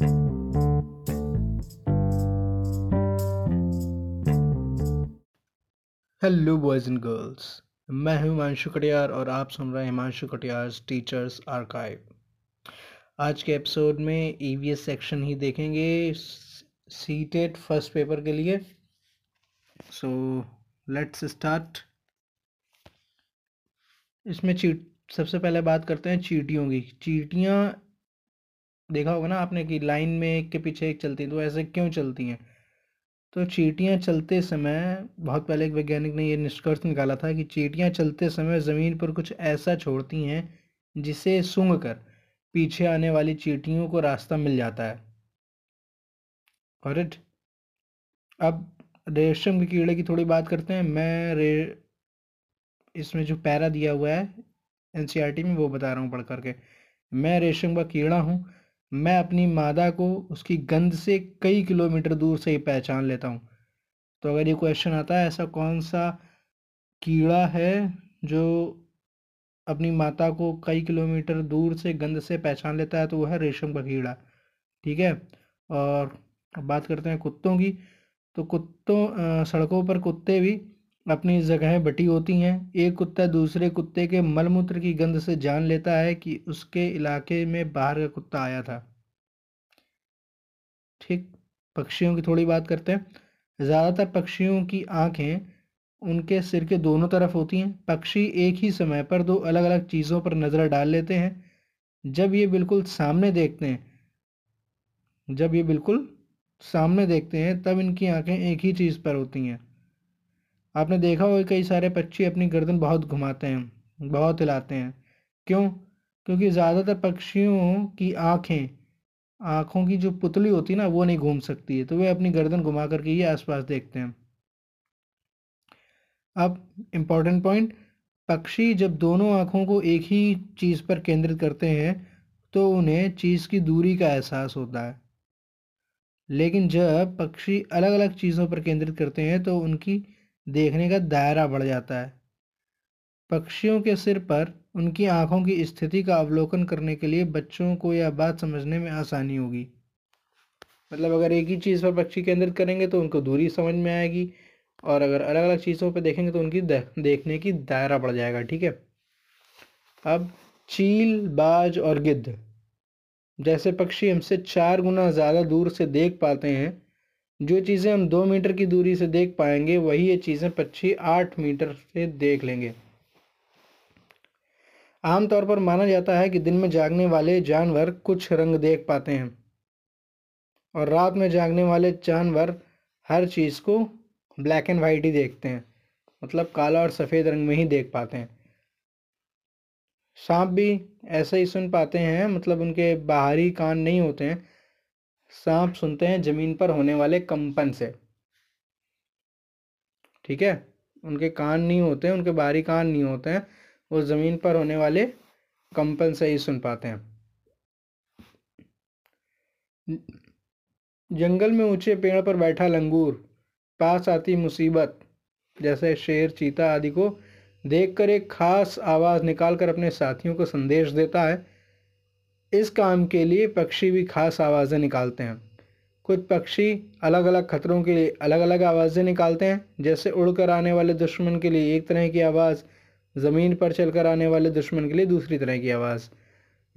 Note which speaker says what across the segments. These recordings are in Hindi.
Speaker 1: हेलो बॉयज़ एंड गर्ल्स मैं हूँ हिमांशु कटियार और आप सुन रहे हैं हिमांशु कटियार टीचर्स आर्काइव आज के एपिसोड में ईवीएस सेक्शन ही देखेंगे सी टेट फ़र्स्ट पेपर के लिए. सो लेट्स स्टार्ट इसमें चीट, सबसे पहले बात करते हैं चीटियों की। चीटियाँ देखा होगा ना आपने कि लाइन में एक के पीछे एक चलती हैं तो ऐसे क्यों चलती हैं? तो चीटियाँ चलते समय, बहुत पहले एक वैज्ञानिक ने ये निष्कर्ष निकाला था कि चीटियाँ चलते समय ज़मीन पर कुछ ऐसा छोड़ती हैं, जिसे सूंघ कर पीछे आने वाली चीटियों को रास्ता मिल जाता है। करेक्ट अब रेशम के कीड़े की थोड़ी बात करते हैं। मैं रे, इसमें जो पैरा दिया हुआ है एन में वो बता रहा हूँ पढ़ करके। मैं रेशम का कीड़ा हूँ मैं अपनी मादा को उसकी गंध से कई किलोमीटर दूर से ही पहचान लेता हूँ। तो अगर ये क्वेश्चन आता है, ऐसा कौन सा कीड़ा है जो अपनी माता को कई किलोमीटर दूर से गंध से पहचान लेता है तो वो है रेशम का कीड़ा, ठीक है? और बात करते हैं कुत्तों की। तो कुत्तों सड़कों पर कुत्ते भी अपनी जगह बटी होती हैं। एक कुत्ता दूसरे कुत्ते के मलमूत्र की गंध से जान लेता है कि उसके इलाके में बाहर का कुत्ता आया था। ठीक, पक्षियों की थोड़ी बात करते हैं। ज़्यादातर पक्षियों की आँखें उनके सिर के दोनों तरफ़ होती हैं। पक्षी एक ही समय पर दो अलग अलग चीज़ों पर नज़र डाल लेते हैं। जब ये बिल्कुल सामने देखते हैं, जब ये बिल्कुल सामने देखते हैं, तब इनकी आँखें एक ही चीज़ पर होती हैं। आपने देखा होगा कई सारे पक्षी अपनी गर्दन बहुत घुमाते हैं, बहुत हिलाते हैं। क्यों? क्योंकि ज़्यादातर पक्षियों की आँखें, आँखों की जो पुतली होती है ना, वो नहीं घूम सकती है तो वे अपनी गर्दन घुमा करके ही आसपास देखते हैं। अब इंपॉर्टेंट पॉइंट पक्षी जब दोनों आँखों को एक ही चीज़ पर केंद्रित करते हैं तो उन्हें चीज़ की दूरी का एहसास होता है। लेकिन जब पक्षी अलग अलग चीज़ों पर केंद्रित करते हैं तो उनकी देखने का दायरा बढ़ जाता है। पक्षियों के सिर पर उनकी आँखों की स्थिति का अवलोकन करने के लिए बच्चों को यह बात समझने में आसानी होगी। मतलब अगर एक ही चीज़ पर पक्षी केंद्रित करेंगे तो उनको दूरी समझ में आएगी और अगर अलग अलग चीज़ों पर देखेंगे तो उनकी देखने की दायरा बढ़ जाएगा, ठीक है? अब चील, बाज और गिद्ध। जैसे पक्षी हमसे चार गुना ज़्यादा दूर से देख पाते हैं जो चीज़ें हम दो मीटर की दूरी से देख पाएँगे, वही ये चीज़ें पक्षी आठ मीटर से देख लेंगे। आमतौर पर माना जाता है कि दिन में जागने वाले जानवर कुछ रंग देख पाते हैं और रात में जागने वाले जानवर हर चीज़ को ब्लैक एंड वाइट ही देखते हैं मतलब काला और सफ़ेद रंग में ही देख पाते हैं। सांप भी ऐसे ही सुन पाते हैं मतलब उनके बाहरी कान नहीं होते हैं सांप सुनते हैं ज़मीन पर होने वाले कंपन से। ठीक है? उनके कान नहीं होते, उनके बाहरी कान नहीं होते हैं, वो ज़मीन पर होने वाले कंपन से ही सुन पाते हैं। जंगल में ऊँचे पेड़ पर बैठा लंगूर, पास आती मुसीबत, जैसे शेर, चीता आदि को देखकर एक खास आवाज़ निकालकर अपने साथियों को संदेश देता है इस काम के लिए पक्षी भी खास आवाज़ें निकालते हैं। कुछ पक्षी अलग अलग खतरों के लिए अलग अलग आवाज़ें निकालते हैं जैसे उड़कर आने वाले दुश्मन के लिए एक तरह की आवाज़ ज़मीन पर चलकर आने वाले दुश्मन के लिए दूसरी तरह की आवाज़।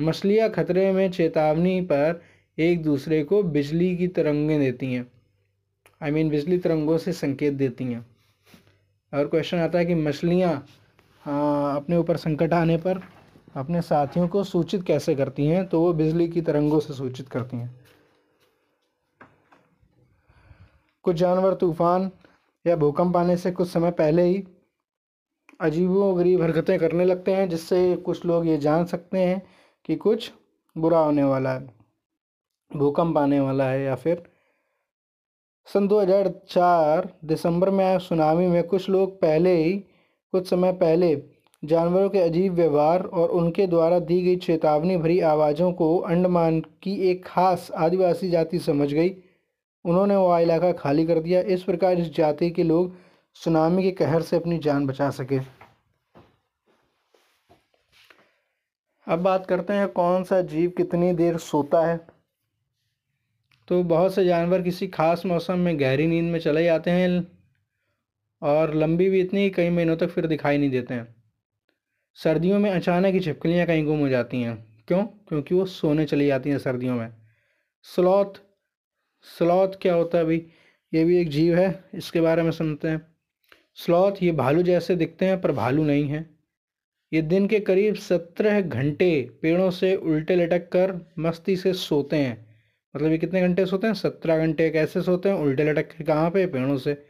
Speaker 1: मछलियाँ खतरे में चेतावनी पर एक दूसरे को बिजली की तरंगें देती हैं। आई I मीन mean, बिजली तरंगों से संकेत देती हैं। और क्वेश्चन आता है कि मछलियाँ हाँ, अपने ऊपर संकट आने पर अपने साथियों को सूचित कैसे करती हैं? तो वो बिजली की तरंगों से सूचित करती हैं। कुछ जानवर तूफ़ान या भूकंप आने से कुछ समय पहले ही अजीबो गरीब हरकतें करने लगते हैं, जिससे कुछ लोग ये जान सकते हैं कि कुछ बुरा होने वाला है, भूकंप आने वाला है या फिर सन 2004 दिसंबर में आए सुनामी में कुछ लोग पहले ही, कुछ समय पहले जानवरों के अजीब व्यवहार और उनके द्वारा दी गई चेतावनी भरी आवाज़ों को अंडमान की एक खास आदिवासी जाति समझ गई। उन्होंने वह इलाका खाली कर दिया। इस प्रकार इस जाति के लोग सुनामी के कहर से अपनी जान बचा सके। अब बात करते हैं कौन सा जीव कितनी देर सोता है। तो बहुत से जानवर किसी खास मौसम में गहरी नींद में चले जाते हैं और लंबी भी इतनी कई महीनों तक फिर दिखाई नहीं देते हैं। सर्दियों में अचानक ही छिपकलियाँ कहीं गुम हो जाती हैं। क्यों? क्योंकि वो सोने चली जाती हैं सर्दियों में। स्लॉथ स्लॉथ क्या होता है भाई ये भी एक जीव है, इसके बारे में सुनते हैं। स्लॉथ ये भालू जैसे दिखते हैं, पर भालू नहीं है। ये दिन के करीब सत्रह घंटे पेड़ों से उल्टे लटक कर मस्ती से सोते हैं। मतलब ये कितने घंटे सोते हैं? सत्रह घंटे कैसे सोते हैं, उल्टे लटक के कहाँ पे? पेड़ों से।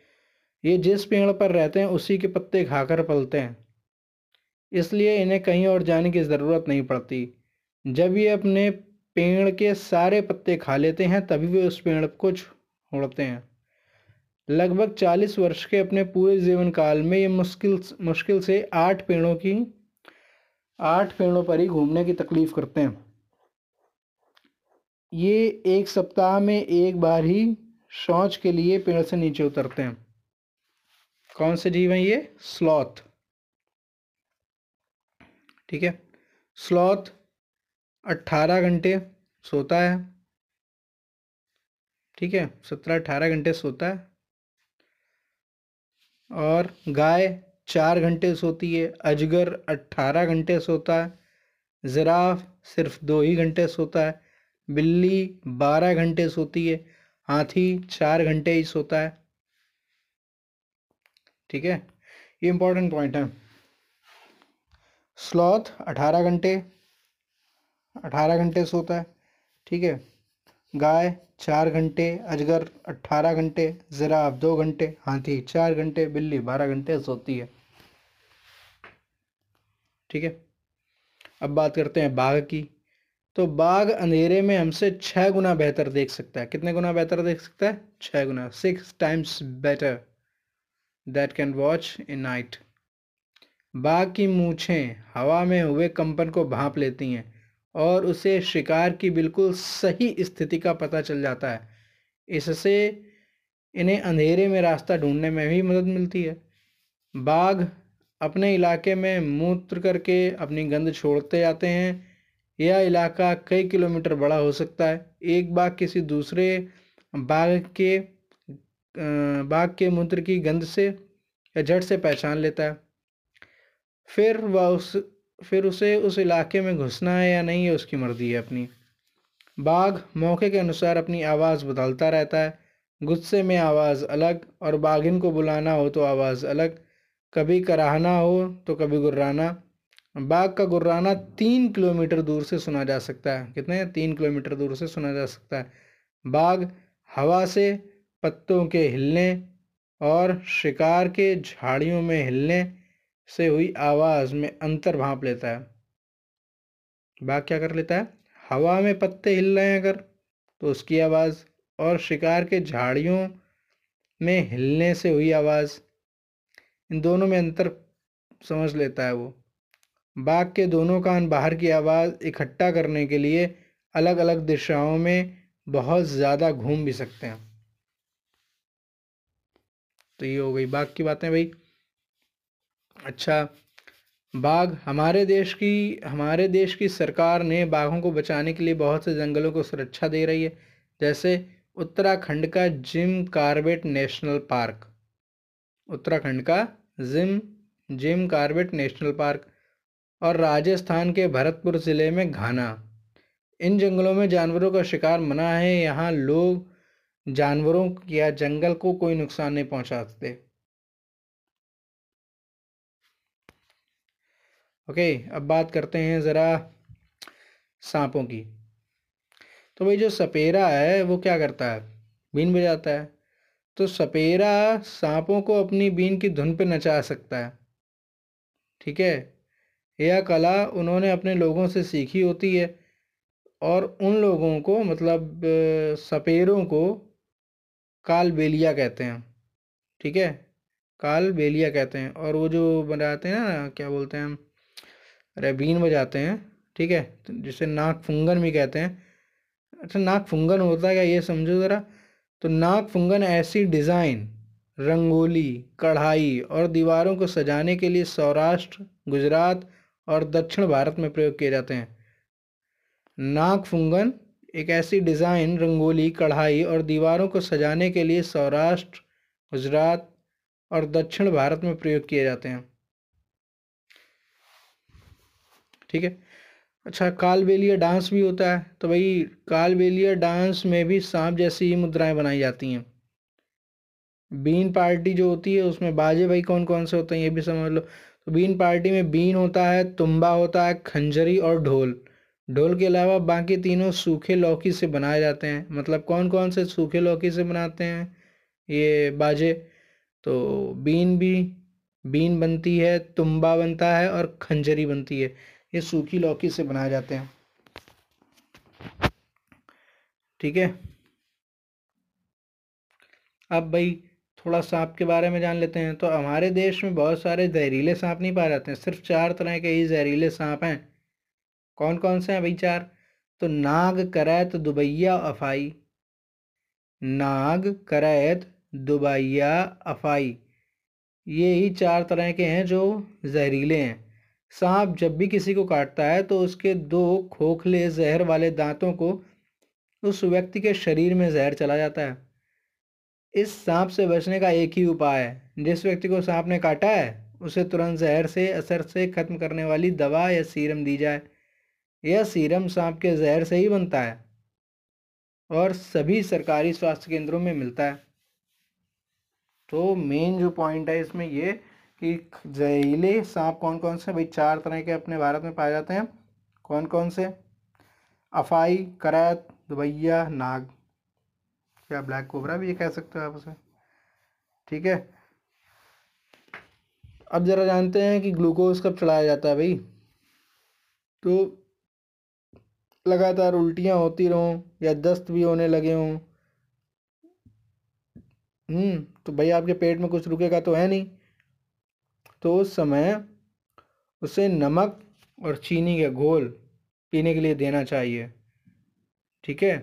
Speaker 1: ये जिस पेड़ पर रहते हैं, उसी के पत्ते खाकर पलते हैं। इसलिए इन्हें कहीं और जाने की ज़रूरत नहीं पड़ती। जब ये अपने पेड़ के सारे पत्ते खा लेते हैं, तभी वे उस पेड़ को छोड़ते हैं। लगभग चालीस वर्ष के अपने पूरे जीवन काल में ये मुश्किल मुश्किल से आठ पेड़ों की, आठ पेड़ों पर ही घूमने की तकलीफ़ करते हैं। ये एक सप्ताह में एक बार ही शौच के लिए पेड़ से नीचे उतरते हैं। कौन से जीव हैं ये? स्लॉथ। ठीक है? स्लॉथ अट्ठारह घंटे सोता है। ठीक है? सत्रह अट्ठारह घंटे सोता है। और गाय चार घंटे सोती है। अजगर अट्ठारह घंटे सोता है। ज़िराफ सिर्फ़ दो ही घंटे सोता है। बिल्ली बारह घंटे सोती है। हाथी चार घंटे ही सोता है। ठीक है? ये इंपॉर्टेंट पॉइंट है। स्लॉथ अठारह घंटे अठारह घंटे सोता है, ठीक है। गाय चार घंटे, अजगर अट्ठारह घंटे, ज़िराफ दो घंटे, हाथी चार घंटे, बिल्ली बारह घंटे सोती है, ठीक है। अब बात करते हैं बाघ की। तो बाघ अंधेरे में हमसे छः गुना बेहतर देख सकता है। कितने गुना बेहतर देख सकता है? छः गुना six times better that can watch in night बाघ की मूछें हवा में हुए कंपन को भांप लेती हैं और उसे शिकार की बिल्कुल सही स्थिति का पता चल जाता है। इससे इन्हें अंधेरे में रास्ता ढूँढने में भी मदद मिलती है। बाघ अपने इलाके में मूत्र करके अपनी गंध छोड़ते जाते हैं। यह इलाका कई किलोमीटर बड़ा हो सकता है। एक बाघ किसी दूसरे बाघ के बाघ के मूत्र की गंध से, या जड़ से पहचान लेता है। फिर वह उस, फिर उसे उस इलाके में घुसना है या नहीं है, उसकी मर्ज़ी है अपनी। बाघ मौके के अनुसार अपनी आवाज़ बदलता रहता है। गुस्से में आवाज़ अलग और बाघिन को बुलाना हो तो आवाज़ अलग। कभी कराहना हो तो कभी गुर्राना। बाघ का गुर्राना तीन किलोमीटर दूर से सुना जा सकता है। कितने? तीन किलोमीटर दूर से सुना जा सकता है। बाघ हवा से पत्तों के हिलने और शिकार के झाड़ियों में हिलने से हुई आवाज़ में अंतर भांप लेता है। बाघ क्या कर लेता है? हवा में पत्ते हिल रहे हैं अगर तो उसकी आवाज़ और शिकार के झाड़ियों में हिलने से हुई आवाज़। इन दोनों में अंतर समझ लेता है वो। बाघ के दोनों कान बाहर की आवाज़ इकट्ठा करने के लिए अलग अलग दिशाओं में बहुत ज़्यादा घूम भी सकते हैं। तो ये हो गई बाघ की बातें भाई। अच्छा बाघ, हमारे देश की, हमारे देश की सरकार ने बाघों को बचाने के लिए बहुत से जंगलों को सुरक्षा दे रही है, जैसे उत्तराखंड का Jim Corbett National Park. Uttarakhand का Jim Jim Corbett National Park और राजस्थान के भरतपुर ज़िले में घाना। इन जंगलों में जानवरों का शिकार मना है, यहाँ लोग जानवरों या जंगल को कोई नुकसान नहीं पहुँचा सकते ओके अब बात करते हैं ज़रा सांपों की। तो भाई जो सपेरा है, वो क्या करता है? बीन बजाता है। तो सपेरा सांपों को अपनी बीन की धुन पे नचा सकता है। ठीक है? यह कला उन्होंने अपने लोगों से सीखी होती है और उन लोगों को मतलब सपेरों को काल बेलिया कहते हैं। ठीक है? काल बेलिया कहते हैं। और वो जो बनाते हैं ना, क्या बोलते हैं हम? रेबीन बजाते हैं, ठीक है? जिसे नाक फुंगन भी कहते हैं। अच्छा नाक फुंगन होता है क्या ये समझो ज़रा? तो नाक फुंगन ऐसी डिज़ाइन, रंगोली, कढ़ाई और दीवारों को सजाने के लिए सौराष्ट्र, गुजरात और दक्षिण भारत में प्रयोग किए जाते हैं। नाक फुंगन एक ऐसी डिज़ाइन, रंगोली, कढ़ाई और दीवारों को सजाने के लिए सौराष्ट्र, गुजरात और दक्षिण भारत में प्रयोग किए जाते हैं। ठीक है? अच्छा कालबेलिया डांस भी होता है तो भाई कालबेलिया डांस में भी सांप जैसी ही मुद्राएँ बनाई जाती हैं। बीन पार्टी जो होती है, उसमें बाजे भाई कौन कौन से होते हैं, ये भी समझ लो। तो बीन पार्टी में बीन होता है, तुम्बा होता है, खंजरी और ढोल। ढोल के अलावा बाकी तीनों सूखे लौकी से बनाए जाते हैं। मतलब कौन कौन से सूखे लौकी से बनाते हैं, ये बाजे? तो बीन भी, बीन बनती है, तुम्बा बनता है और खंजरी बनती है। ये सूखी लौकी से बनाए जाते हैं। ठीक है? अब भाई थोड़ा सांप के बारे में जान लेते हैं। तो हमारे देश में बहुत सारे जहरीले सांप नहीं पाए जाते हैं। सिर्फ़ चार तरह के ही जहरीले सांप हैं। कौन कौन से हैं भाई चार? तो नाग, करैत, दुबैया, अफाई। नाग, करैत, दुबैया, अफाई। ये ही चार तरह के हैं जो जहरीले हैं। सांप जब भी किसी को काटता है तो उसके दो खोखले जहर वाले दांतों को उस व्यक्ति के शरीर में जहर चला जाता है। इस सांप से बचने का एक ही उपाय है। जिस व्यक्ति को सांप ने काटा है, उसे तुरंत जहर से, असर से ख़त्म करने वाली दवा या सीरम दी जाए। यह सीरम सांप के जहर से ही बनता है और सभी सरकारी स्वास्थ्य केंद्रों में मिलता है। तो मेन जो पॉइंट है इसमें ये कि जहरीले सांप कौन कौन से भाई, चार तरह के अपने भारत में पाए जाते हैं। कौन कौन से? अफाई, करैत, दुबैया, नाग। क्या ब्लैक कोबरा भी ये कह सकते हो आप उसे? ठीक है। अब ज़रा जानते हैं कि ग्लूकोज कब चढ़ाया जाता है, भाई। तो लगातार उल्टियाँ होती रहूँ या दस्त भी होने लगे हों हम्म तो भाई आपके पेट में कुछ रुकेगा तो है नहीं। तो उस समय उसे नमक और चीनी का घोल पीने के लिए देना चाहिए। ठीक है?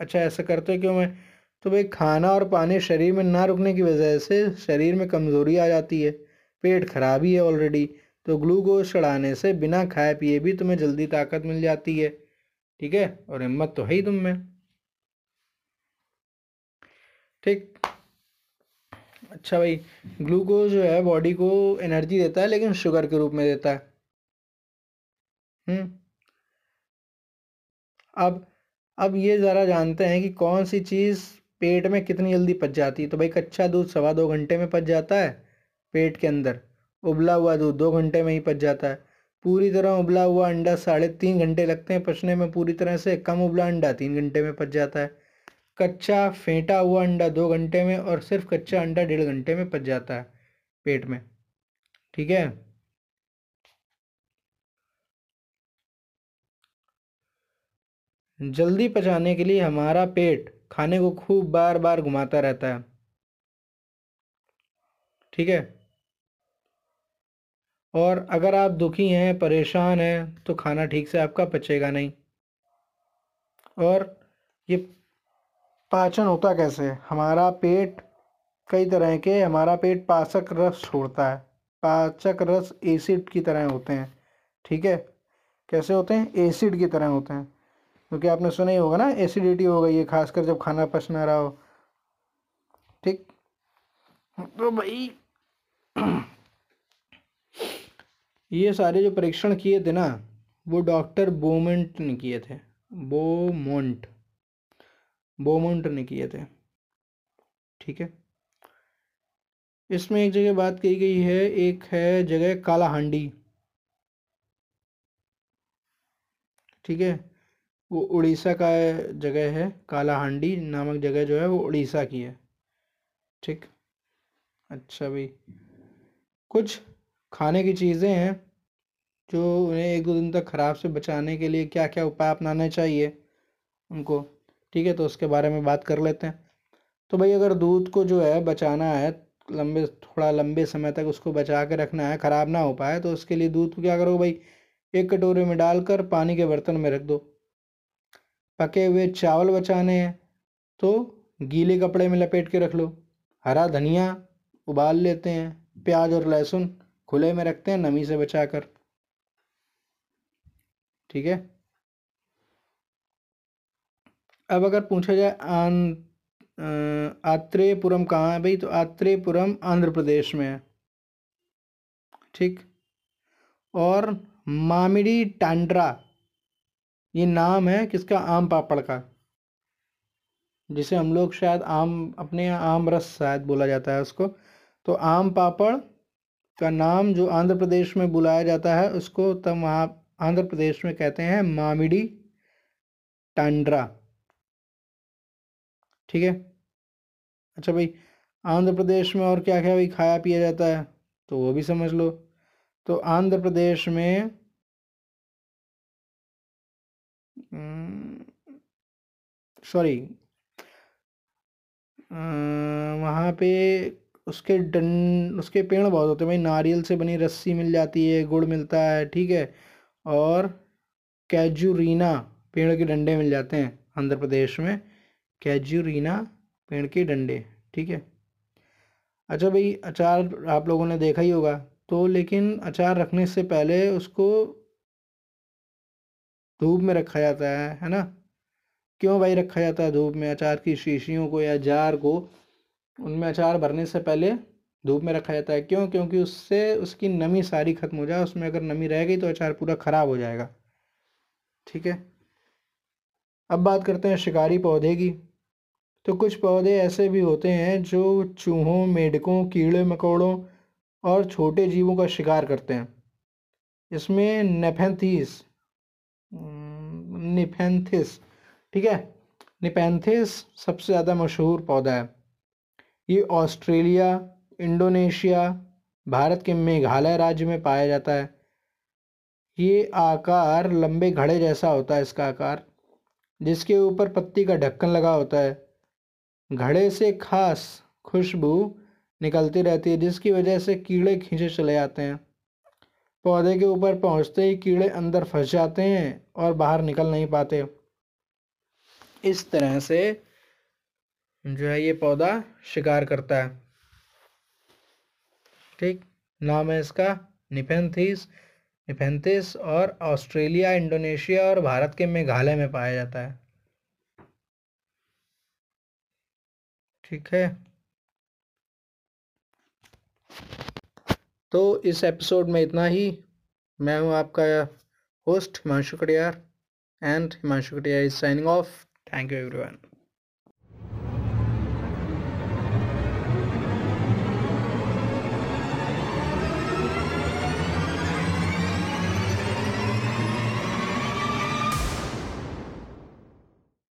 Speaker 1: अच्छा ऐसा करते क्यों मैं तो भाई खाना और पानी शरीर में ना रुकने की वजह से शरीर में कमज़ोरी आ जाती है, पेट खराब ही है ऑलरेडी तो ग्लूकोज चढ़ाने से बिना खाए पिए भी तुम्हें जल्दी ताकत मिल जाती है। ठीक है? और हिम्मत तो है ही तुम में। ठीक? अच्छा भाई ग्लूकोज जो है बॉडी को एनर्जी देता है, लेकिन शुगर के रूप में देता है। हम्म। अब अब ये ज़रा जानते हैं कि कौन सी चीज़ पेट में कितनी जल्दी पच जाती है? तो भाई कच्चा दूध सवा दो घंटे में पच जाता है पेट के अंदर। उबला हुआ दूध दो घंटे में ही पच जाता है। पूरी तरह उबला हुआ अंडा साढ़े तीन घंटे लगते हैं पचने में, पूरी तरह से कम उबला अंडा तीन घंटे में पच जाता है। कच्चा फेंटा हुआ अंडा दो घंटे में और सिर्फ़ कच्चा अंडा डेढ़ घंटे में पच जाता है पेट में। ठीक है? जल्दी पचाने के लिए हमारा पेट खाने को खूब बार बार घुमाता रहता है। ठीक है? और अगर आप दुखी हैं, परेशान हैं तो खाना ठीक से आपका पचेगा नहीं। और ये पाचन होता कैसे? हमारा पेट, कई तरह के, हमारा पेट पाचक रस छोड़ता है। पाचक रस एसिड की तरह होते हैं, ठीक है? कैसे होते हैं? एसिड की तरह होते हैं। क्योंकि तो आपने सुना ही होगा ना एसिडिटी हो गई है, खासकर जब खाना पच ना रहा हो। ठीक? तो भाई, ये सारे जो परीक्षण किए थे ना, वो डॉक्टर बोमेंट ने किए थे। बोमोंट। बोमोंट ने किए थे। ठीक है? इसमें एक जगह बात कही गई है, एक है जगह कालाहांडी। ठीक है? वो उड़ीसा का जगह है, कालाहांडी नामक जगह जो है, वो उड़ीसा की है। ठीक? अच्छा भाई। कुछ खाने की चीज़ें हैं, जो उन्हें एक दो दिन तक ख़राब से बचाने के लिए क्या क्या उपाय अपनाने चाहिए उनको? ठीक है तो उसके बारे में बात कर लेते हैं। तो भाई अगर दूध को जो है बचाना है, लंबे, थोड़ा लंबे समय तक उसको बचा के रखना है, ख़राब ना हो पाए तो उसके लिए दूध को क्या करो भाई, एक कटोरे में डालकर पानी के बर्तन में रख दो। पके हुए चावल बचाने हैं तो गीले कपड़े में लपेट के रख लो। हरा धनिया उबाल लेते हैं, प्याज और लहसुन खुले में रखते हैं नमी से बचाकर। ठीक है? अब अगर पूछा जाए आन आत्रेयपुरम कहाँ है भाई तो आत्रेयपुरम आंध्र प्रदेश में है। ठीक? और मामिडी टांड्रा, ये नाम है किसका? आम पापड़ का, जिसे हम लोग शायद आम, अपने यहाँ आम रस शायद बोला जाता है उसको। तो आम पापड़ का नाम जो आंध्र प्रदेश में बुलाया जाता है, उसको तब वहाँ आंध्र प्रदेश में कहते हैं मामिडी टांड्रा। ठीक है? अच्छा भाई, आंध्र प्रदेश में और क्या क्या भाई खाया पिया जाता है? तो वो भी समझ लो। तो आंध्र प्रदेश में सॉरी। वहाँ पे उसके डन, उसके पेड़ बहुत होते हैं भाई। नारियल से बनी रस्सी मिल जाती है, गुड़ मिलता है, ठीक है? और कैजुरीना पेड़ के डंडे मिल जाते हैं आंध्र प्रदेश में। कैजुरीना पेड़ के डंडे, ठीक है? अच्छा भाई, अचार आप लोगों ने देखा ही होगा। तो लेकिन अचार रखने से पहले उसको धूप में रखा जाता है है ना? क्यों भाई रखा जाता है धूप में? अचार की शीशियों को या जार को उनमें अचार भरने से पहले धूप में रखा जाता है। क्यों? क्योंकि उससे उसकी नमी सारी खत्म हो जाए, उसमें अगर नमी रह गई तो अचार पूरा ख़राब हो जाएगा, ठीक है? अब बात करते हैं शिकारी पौधे की। तो कुछ पौधे ऐसे भी होते हैं जो चूहों, मेढकों, कीड़े, मकोड़ों और छोटे जीवों का शिकार करते हैं। इसमें नेफेंथीस निफेंथिस, ठीक है? निपेंथिस सबसे ज़्यादा मशहूर पौधा है। ये ऑस्ट्रेलिया, इंडोनेशिया, भारत के मेघालय राज्य में पाया जाता है। ये आकार लंबे, घड़े जैसा होता है इसका आकार, जिसके ऊपर पत्ती का ढक्कन लगा होता है। घड़े से खास खुशबू निकलती रहती है, जिसकी वजह से कीड़े खींचे चले जाते हैं। पौधे के ऊपर पहुँचते ही कीड़े अंदर फंस जाते हैं और बाहर निकल नहीं पाते। इस तरह से जो है ये पौधा शिकार करता है। ठीक, नाम है इसका निपेंथिस निपेंथिस और ऑस्ट्रेलिया, इंडोनेशिया और भारत के मेघालय में पाया जाता है। ठीक है। तो इस एपिसोड में इतना ही। मैं हूँ आपका host Himanshu Katiyar and Himanshu Katiyar is signing off thank you everyone